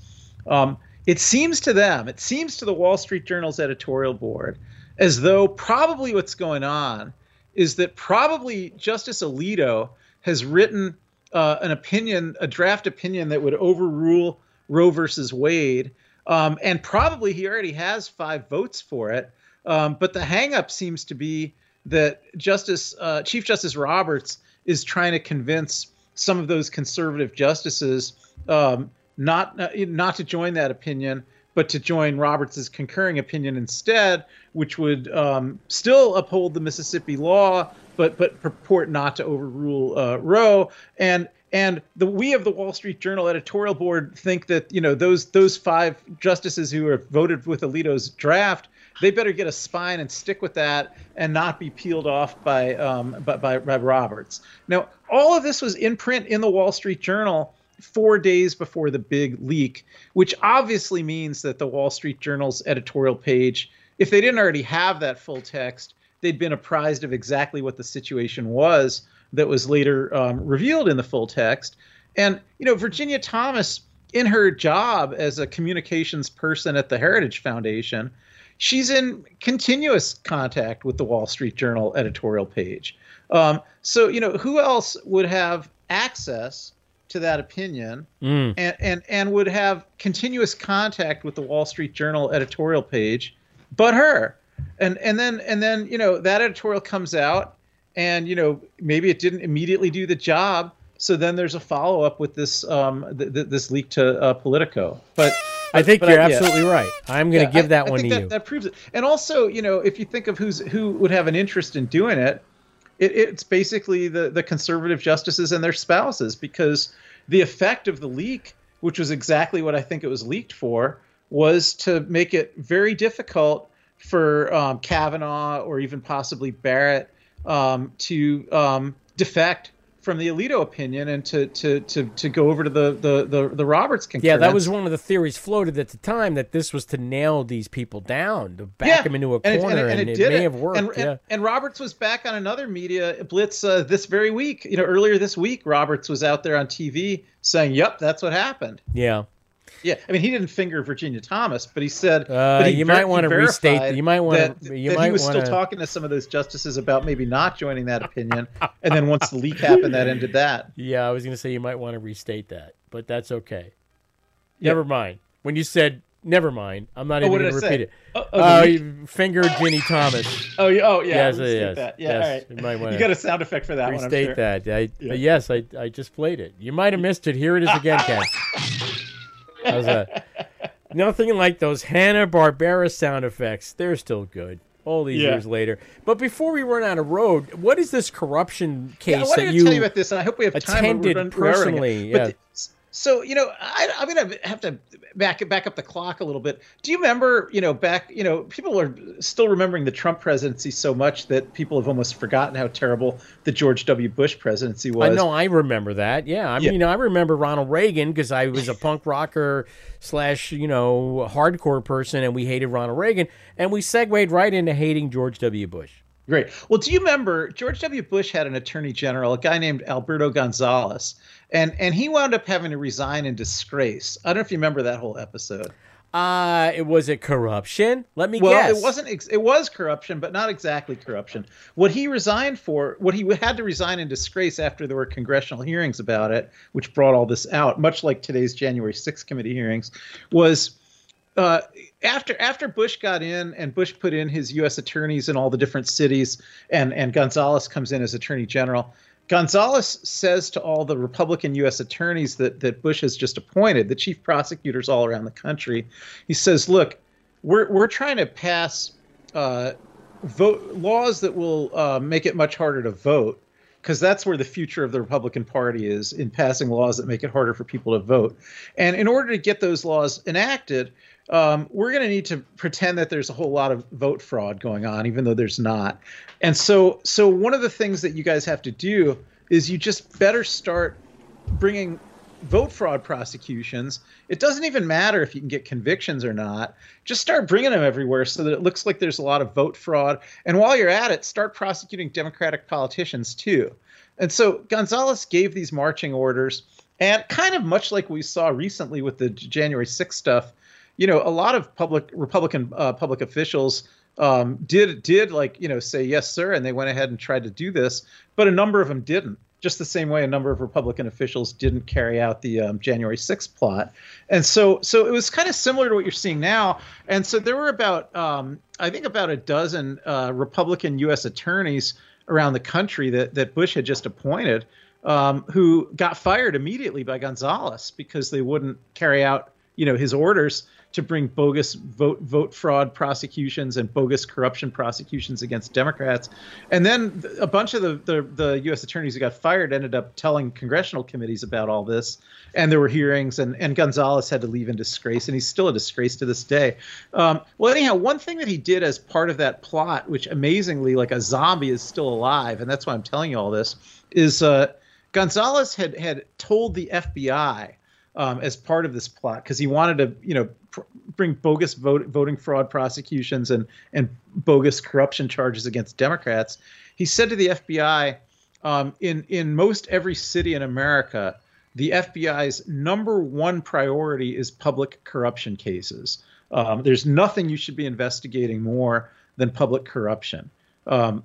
um, it seems to them, it seems to the Wall Street Journal's editorial board, as though probably what's going on is that probably Justice Alito has written uh, an opinion, a draft opinion that would overrule Roe versus Wade, um, and probably he already has five votes for it. Um, but the hangup seems to be that Justice uh, Chief Justice Roberts is trying to convince some of those conservative justices um, not uh, not to join that opinion, but to join Roberts's concurring opinion instead, which would um, still uphold the Mississippi law, but but purport not to overrule uh, Roe. And and the we of the Wall Street Journal editorial board think that you know those those five justices who have voted with Alito's draft, they better get a spine and stick with that and not be peeled off by um, by, by, by Roberts. Now all of this was in print in the Wall Street Journal four days before the big leak, which obviously means that the Wall Street Journal's editorial page, if they didn't already have that full text, they'd been apprised of exactly what the situation was that was later um, revealed in the full text. And, you know, Virginia Thomas, in her job as a communications person at the Heritage Foundation, she's in continuous contact with the Wall Street Journal editorial page. Um, so, you know, who else would have access to that opinion Mm. and, and, and would have continuous contact with the Wall Street Journal editorial page but her? And, and then, and then, you know, that editorial comes out and you know maybe it didn't immediately do the job so then there's a follow-up with this um th- th- this leak to uh, politico but I think but you're I- yeah. absolutely right. I'm going to Yeah, give that I one to that, you. that proves it and also you know if you think of who's who would have an interest in doing it, it it's basically the the conservative justices and their spouses because the effect of the leak which was exactly what i think it was leaked for was to make it very difficult for um, kavanaugh or even possibly barrett um, to um, defect from the Alito opinion and to to to, to go over to the the the, the Roberts concurrence. Yeah, that was one of the theories floated at the time that this was to nail these people down, to back them into a and it- corner, and, and, it, it, may it. have worked. And, yeah. and, and Roberts was back on another media blitz uh, this very week. You know, earlier this week, Roberts was out there on TV saying, "Yep, that's what happened." yeah. Yeah, I mean, he didn't finger Virginia Thomas, but he said, Uh, but he you ver- might he wanna restate- you might that, you that might he was wanna- still talking to some of those justices about maybe not joining that opinion, and then once the leak happened, that ended that. Yeah, I was going to say you might want to restate that, but that's okay. Yeah. Never mind. When you said never mind, I'm not Oh, even going to repeat say? it. Oh, Oh, oh, you fingered Ginny Thomas. Oh, yeah, oh yeah, Yes, yes, that. Yeah, yes. all right. You, You got a sound effect for that one, I'm Restate sure. that. I, Yeah. Yes, I, I just played it. You might have missed it. Here it is again, Ken. How's that? Nothing like those Hanna Barbera sound effects. They're still good. All these Yeah. years later. But before we run out of road, what is this corruption case Yeah, I wanted that to you tell you about this, and I hope we have time. but we're attended run- we're running it. personally? But Yeah. the- So you know, I, I'm gonna have to back back up the clock a little bit. Do you remember, you know, back, you know, people are still remembering the Trump presidency so much that people have almost forgotten how terrible the George W. Bush presidency was. I know, I remember that. Yeah, I Yeah. mean, I remember Ronald Reagan because I was a punk rocker slash, you know, hardcore person, and we hated Ronald Reagan, and we segued right into hating George W. Bush. Great. Well, do you remember George W. Bush had an attorney general, a guy named Alberto Gonzales, and and he wound up having to resign in disgrace. I don't know if you remember that whole episode. Uh, it was it corruption? Let me well, guess. it wasn't. Ex- it was corruption, but not exactly corruption. What he resigned for, what he had to resign in disgrace after there were congressional hearings about it, which brought all this out, much like today's January 6th committee hearings, was uh, after after Bush got in and Bush put in his U.S. attorneys in all the different cities, and and Gonzales comes in as Attorney General. Gonzales says to all the Republican U.S. attorneys that that Bush has just appointed, the chief prosecutors all around the country, he says, "Look, we're we're trying to pass uh, vote laws that will uh, make it much harder to vote." Because that's where the future of the Republican Party is in passing laws that make it harder for people to vote. And in order to get those laws enacted, um, we're going to need to pretend that there's a whole lot of vote fraud going on, even though there's not. And so, so one of the things that you guys have to do is you just better start bringing vote fraud prosecutions. It doesn't even matter if you can get convictions or not. Just start bringing them everywhere so that it looks like there's a lot of vote fraud. And while you're at it, start prosecuting Democratic politicians too. And so Gonzales gave these marching orders, and kind of much like we saw recently with the January 6th stuff, you know, a lot of public Republican uh, public officials um, did did like you know say yes sir, and they went ahead and tried to do this, but a number of them didn't. Just the same way a number of Republican officials didn't carry out the um, January 6th plot, and so so it was kind of similar to what you're seeing now. And so there were about um, I think about a dozen uh, Republican U.S. attorneys around the country that that Bush had just appointed, um, who got fired immediately by Gonzales because they wouldn't carry out you know his orders to bring bogus vote vote fraud prosecutions and bogus corruption prosecutions against Democrats. And then a bunch of the, the, the U.S. attorneys who got fired ended up telling congressional committees about all this. And there were hearings, and, and Gonzales had to leave in disgrace, and he's still a disgrace to this day. Um, well, anyhow, one thing that he did as part of that plot, which amazingly, like a zombie, is still alive, and that's why I'm telling you all this, is uh, Gonzales had had told the FBI um, as part of this plot because he wanted to, you know, bring bogus vote, voting fraud prosecutions and and bogus corruption charges against Democrats. He said to the FBI, um, in in most every city in America, the FBI's number one priority is public corruption cases. Um, there's nothing you should be investigating more than public corruption. Um,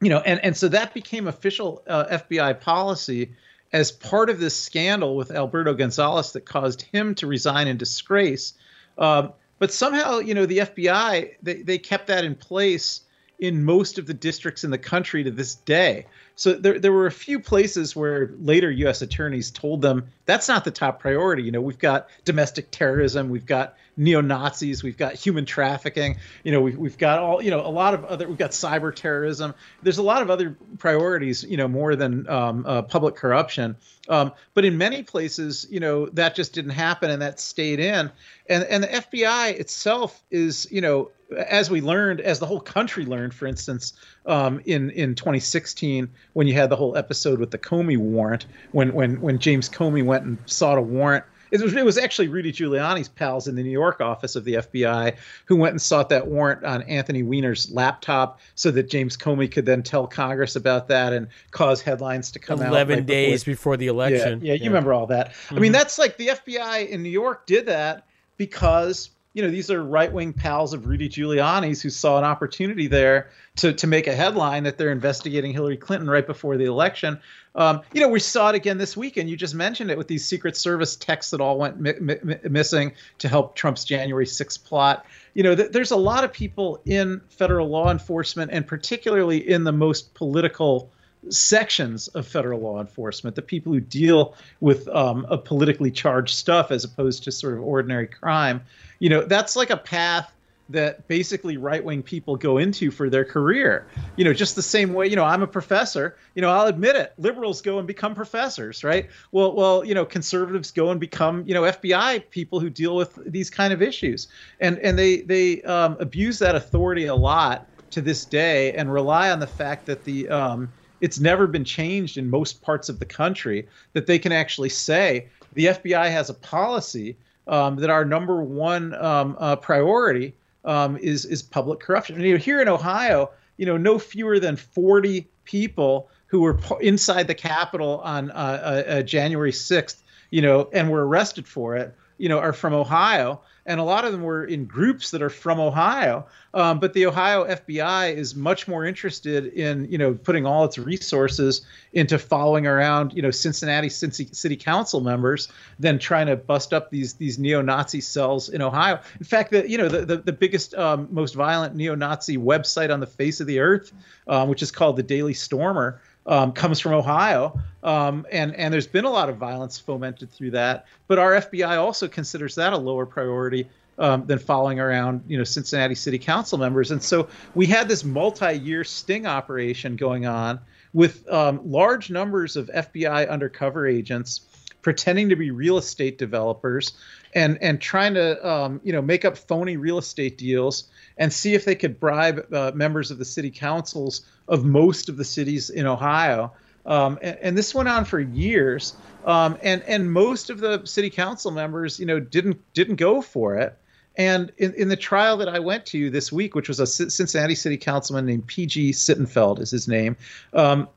you know, and and so that became official uh, FBI policy as part of this scandal with Alberto Gonzales that caused him to resign in disgrace. Um, but somehow, you know, the FBI they, they kept that in place in most of the districts in the country to this day. So there, there were a few places where later U.S. attorneys told them that's not the top priority. You know, we've got domestic terrorism, we've got neo Nazis, we've got human trafficking. You know, we've we've got all you know a lot of other we've got cyber terrorism. There's a lot of other priorities. You know, more than um, uh, public corruption. Um, but in many places, you know, that just didn't happen, and that stayed in. And and the FBI itself is, you know, as we learned, as the whole country learned, for instance, um, in in 2016 when you had the whole episode with the Comey warrant, when when when James Comey went and sought a warrant. It was, it was actually Rudy Giuliani's pals in the New York office of the FBI who went and sought that warrant on Anthony Weiner's laptop so that James Comey could then tell Congress about that and cause headlines to come out. Eleven right days before the election. Yeah, yeah, you remember all that. I mean, mm-hmm. that's like the FBI in New York did that because you know these are right wing pals of Rudy Giuliani's who saw an opportunity there to to make a headline that they're investigating Hillary Clinton right before the election. Um, you know, we saw it again this weekend. You just mentioned it with these Secret Service texts that all went mi- mi- missing to help Trump's January 6th plot. You know, th- there's a lot of people in federal law enforcement, and particularly in the most political sections of federal law enforcement, the people who deal with um, a politically charged stuff as opposed to sort of ordinary crime. You know, that's like a path that basically right wing people go into for their career. You know, just the same way, you know, I'm a professor, you know, I'll admit it. Liberals go and become professors, right? Well, well, you know, conservatives go and become, you know, FBI people who deal with these kind of issues. And and they they um, abuse that authority a lot to this day and rely on the fact that the um, it's never been changed in most parts of the country that they can actually say the FBI has a policy um, that our number one um, uh, priority um, is is public corruption. And, you know, here in Ohio, you know, no fewer than 40 people who were inside the Capitol on uh, uh, uh, January 6th, you know, and were arrested for it, you know, are from Ohio and a lot of them were in groups that are from Ohio. Um, but the Ohio FBI is much more interested in you know putting all its resources into following around you know Cincinnati city council members than trying to bust up these these neo-Nazi cells in Ohio. In fact, the you know the the, the biggest um, most violent neo-Nazi website on the face of the earth, um, which is called the Daily Stormer um, comes from Ohio, um, and and there's been a lot of violence fomented through that. But our FBI also considers that a lower priority um, than following around, you know, Cincinnati City Council members. And so we had this multi-year sting operation going on with um, large numbers of FBI undercover agents pretending to be real estate developers and and trying to um, you know make up phony real estate deals and see if they could bribe uh, members of the city councils of most of the cities in Ohio. Um, and, and, this went on for years. Um, and and most of the city council members, you know, didn't didn't go for it. And in, in the trial that I went to this week, which was a C- Cincinnati city councilman named P.G. Sittenfeld, is his name. Um,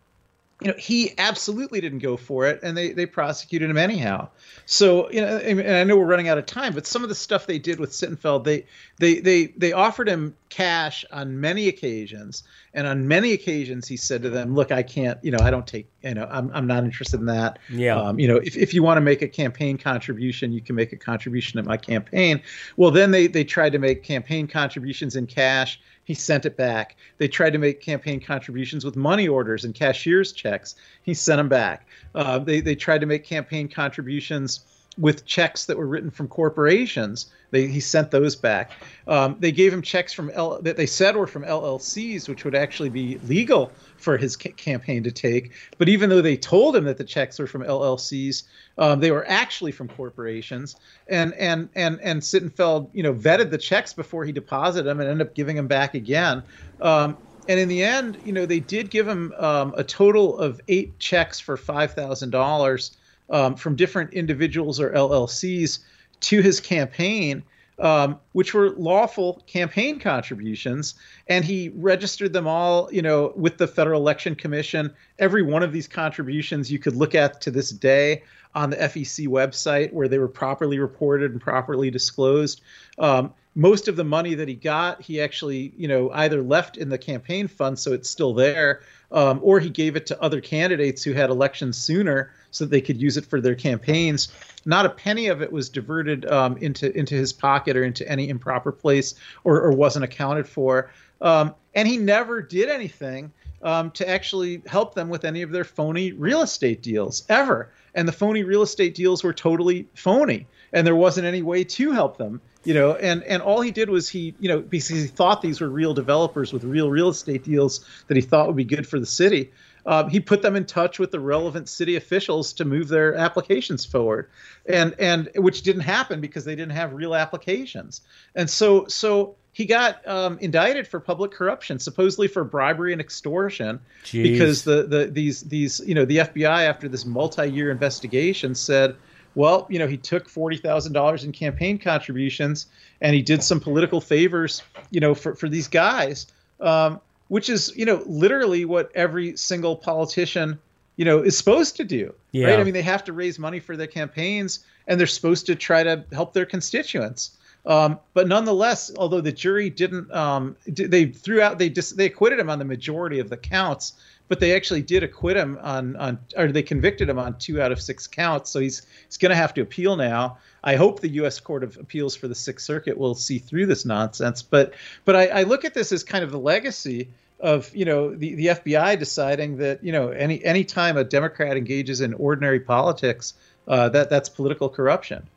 you know, he absolutely didn't go for it, and they they prosecuted him anyhow. So, you know, and I know we're running out of time, but some of the stuff they did with Sittenfeld, they they they they offered him cash on many occasions, and on many occasions he said to them, "Look, I can't, you know, I don't take, you know, I'm I'm not interested in that. Yeah, um, you know, if if you want to make a campaign contribution, you can make a contribution at my campaign. Well, then they they tried to make campaign contributions in cash." He sent it back. They tried to make campaign contributions with money orders and cashier's checks. He sent them back. Uh, they, they tried to make campaign contributions with checks that were written from corporations. They, he sent those back. Um, they gave him checks from L, that they said were from LLCs, which would actually be legal for his ca- campaign to take. But even though they told him that the checks were from LLCs, um, they were actually from corporations. And and and and Sittenfeld, you know, vetted the checks before he deposited them and ended up giving them back again. Um, and in the end, you know, they did give him um, a total of eight checks for five thousand dollars um, from different individuals or LLCs to his campaign, um, which were lawful campaign contributions, and he registered them all, you know, with the Federal Election Commission. Every one of these contributions you could look at to this day on the FEC website, where they were properly reported and properly disclosed. Um, most of the money that he got, he actually, you know, either left in the campaign fund, so it's still there, um, or he gave it to other candidates who had elections sooner so that they could use it for their campaigns. Not a penny of it was diverted um, into into his pocket or into any improper place or, or wasn't accounted for. Um, and he never did anything um, to actually help them with any of their phony real estate deals ever. And the phony real estate deals were totally phony, and there wasn't any way to help them you know and and all he did was he you know because he thought these were real developers with real real estate deals that he thought would be good for the city um, he put them in touch with the relevant city officials to move their applications forward, and and which didn't happen because they didn't have real applications. And so so he got um, indicted for public corruption, supposedly for bribery and extortion, Jeez. because the the these these you know the FBI after this multi-year investigation said. Well, you know, he took forty thousand dollars in campaign contributions, and he did some political favors, you know, for, for these guys. Um, which is you know literally what every single politician you know is supposed to do yeah. right i mean they have to raise money for their campaigns and they're supposed to try to help their constituents. Um, but nonetheless although the jury didn't um, they threw out they just they acquitted him on the majority of the counts but they actually did acquit him on on or they convicted him on two out of six counts. So he's he's going to have to appeal now I hope the U.S. Court of Appeals for the Sixth Circuit will see through this nonsense. But but I, I look at this as kind of the legacy of you know the, the FBI deciding that you know any any time a Democrat engages in ordinary politics, uh, that that's political corruption.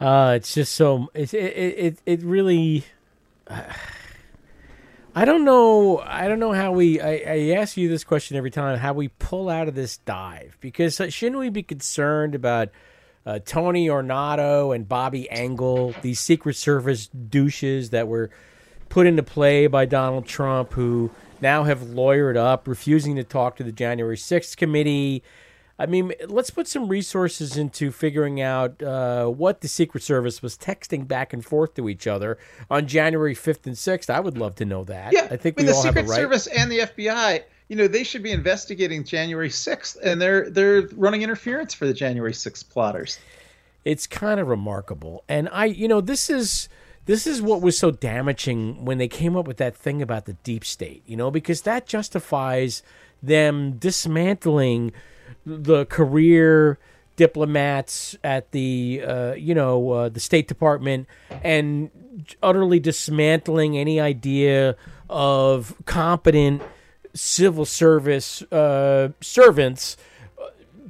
Uh, it's just so it it it, it really I don't know. I don't know how we. I, I ask you this question every time. How we pull out of this dive? Because shouldn't we be concerned about uh, Tony Ornato and Bobby Engel, these Secret Service douches that were put into play by Donald Trump, who now have lawyered up, refusing to talk to the January 6th committee. I mean, let's put some resources into figuring out uh, what the Secret Service was texting back and forth to each other on January 5th and 6th. I would love to know that. Yeah, I think mean, we the all Secret have a right. Service and the FBI, you know, they should be investigating January 6th, and they're they're running interference for the January 6th plotters. it's kind of remarkable and i you know this is this is what was so damaging when they came up with that thing about the deep state you know because that justifies them dismantling the career diplomats at the uh, you know uh, the state department and utterly dismantling any idea of competent civil service uh, servants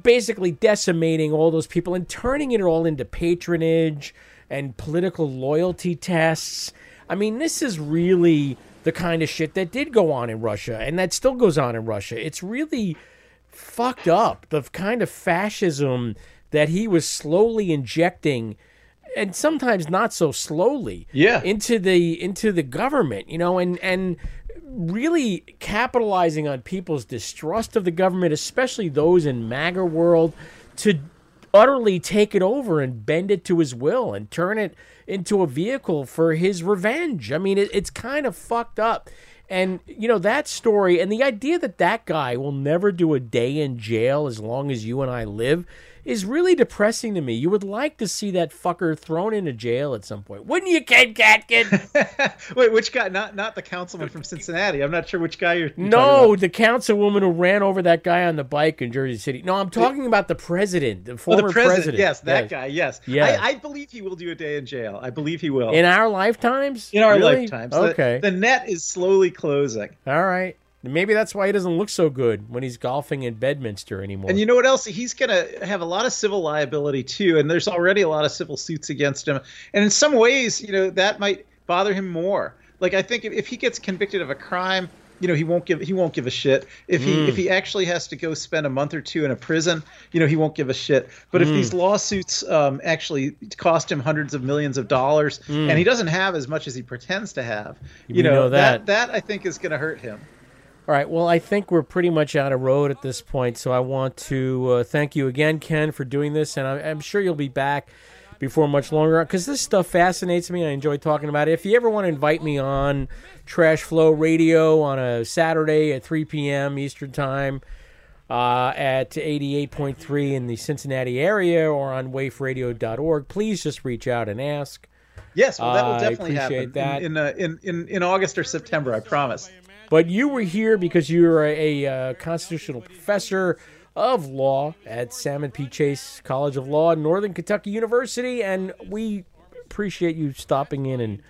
basically decimating all those people and turning it all into patronage and political loyalty tests. I mean, this is really the kind of shit that did go on in Russia and that still goes on in Russia. It's really fucked up. The kind of fascism that he was slowly injecting and sometimes not so slowly Yeah. into the into the government, you know, and and really capitalizing on people's distrust of the government, especially those in MAGA world, to utterly take it over and bend it to his will and turn it into a vehicle for his revenge. I mean, it, it's kind of fucked up. And, you know, that story and the idea that that guy will never do a day in jail as long as you and I live is really depressing to me. You would like to see that fucker thrown into jail at some point. Wouldn't you, Ken Katkin? Wait, which guy? Not not the councilman from Cincinnati. I'm not sure which guy you're. you're No, the councilwoman who ran over that guy on the bike in Jersey City. No, I'm talking about the president, the Oh, former the president. Yes, that guy. Yes. Yes. I, I believe he will do a day in jail. I believe he will. In our lifetimes? In our Really? lifetimes. The- Okay. The, net is slowly closing. All right. Maybe that's why he doesn't look so good when he's golfing in Bedminster anymore. And you know what else? He's going to have a lot of civil liability too, and there's already a lot of civil suits against him. And in some ways, you know, that might bother him more. Like I think if, if he gets convicted of a crime, you know, he won't give he won't give a shit. If he Mm. if he actually has to go spend a month or two in a prison, you know, he won't give a shit. But if Mm. these lawsuits um, actually cost him hundreds of millions of dollars, Mm. and he doesn't have as much as he pretends to have, you know, know that. that that I think is going to hurt him. All right. Well, I think we're pretty much out of road at this point. So I want to uh, thank you again, Ken, for doing this. And I, I'm sure you'll be back before much longer because this stuff fascinates me. I enjoy talking about it. If you ever want to invite me on Trash Flow Radio on a Saturday at 3 p.m. Eastern Time uh, at 88.3 in the Cincinnati area or on waifradio.org, please just reach out and ask. Yes, well, that will I definitely appreciate happen that. in in, uh, in in in August or September. I promise. But you were here because you are a, uh constitutional professor of law at Salmon P. Chase College of Law, Northern Kentucky University, and we appreciate you stopping in and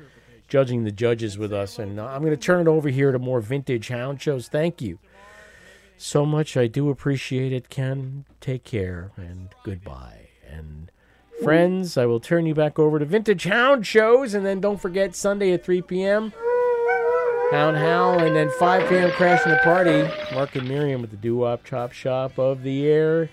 judging the judges with us. And I'm going to turn it over here to more vintage hound shows. Thank you so much. I do appreciate it, Ken. Take care and goodbye. And friends, I will turn you back over to vintage hound shows, and then don't forget Sunday at 3 p.m. Hound Howl, and then 5 p.m. Crashing the Party. Mark and Miriam with the Doo Wop Chop Shop of the Air.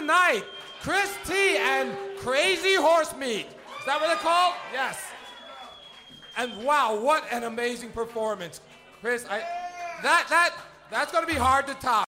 Performance of the night. Chris T and Crazy Horse Meat. Is that what they're called? Yes. And wow, what an amazing performance. Chris, I that that that's gonna be hard to top.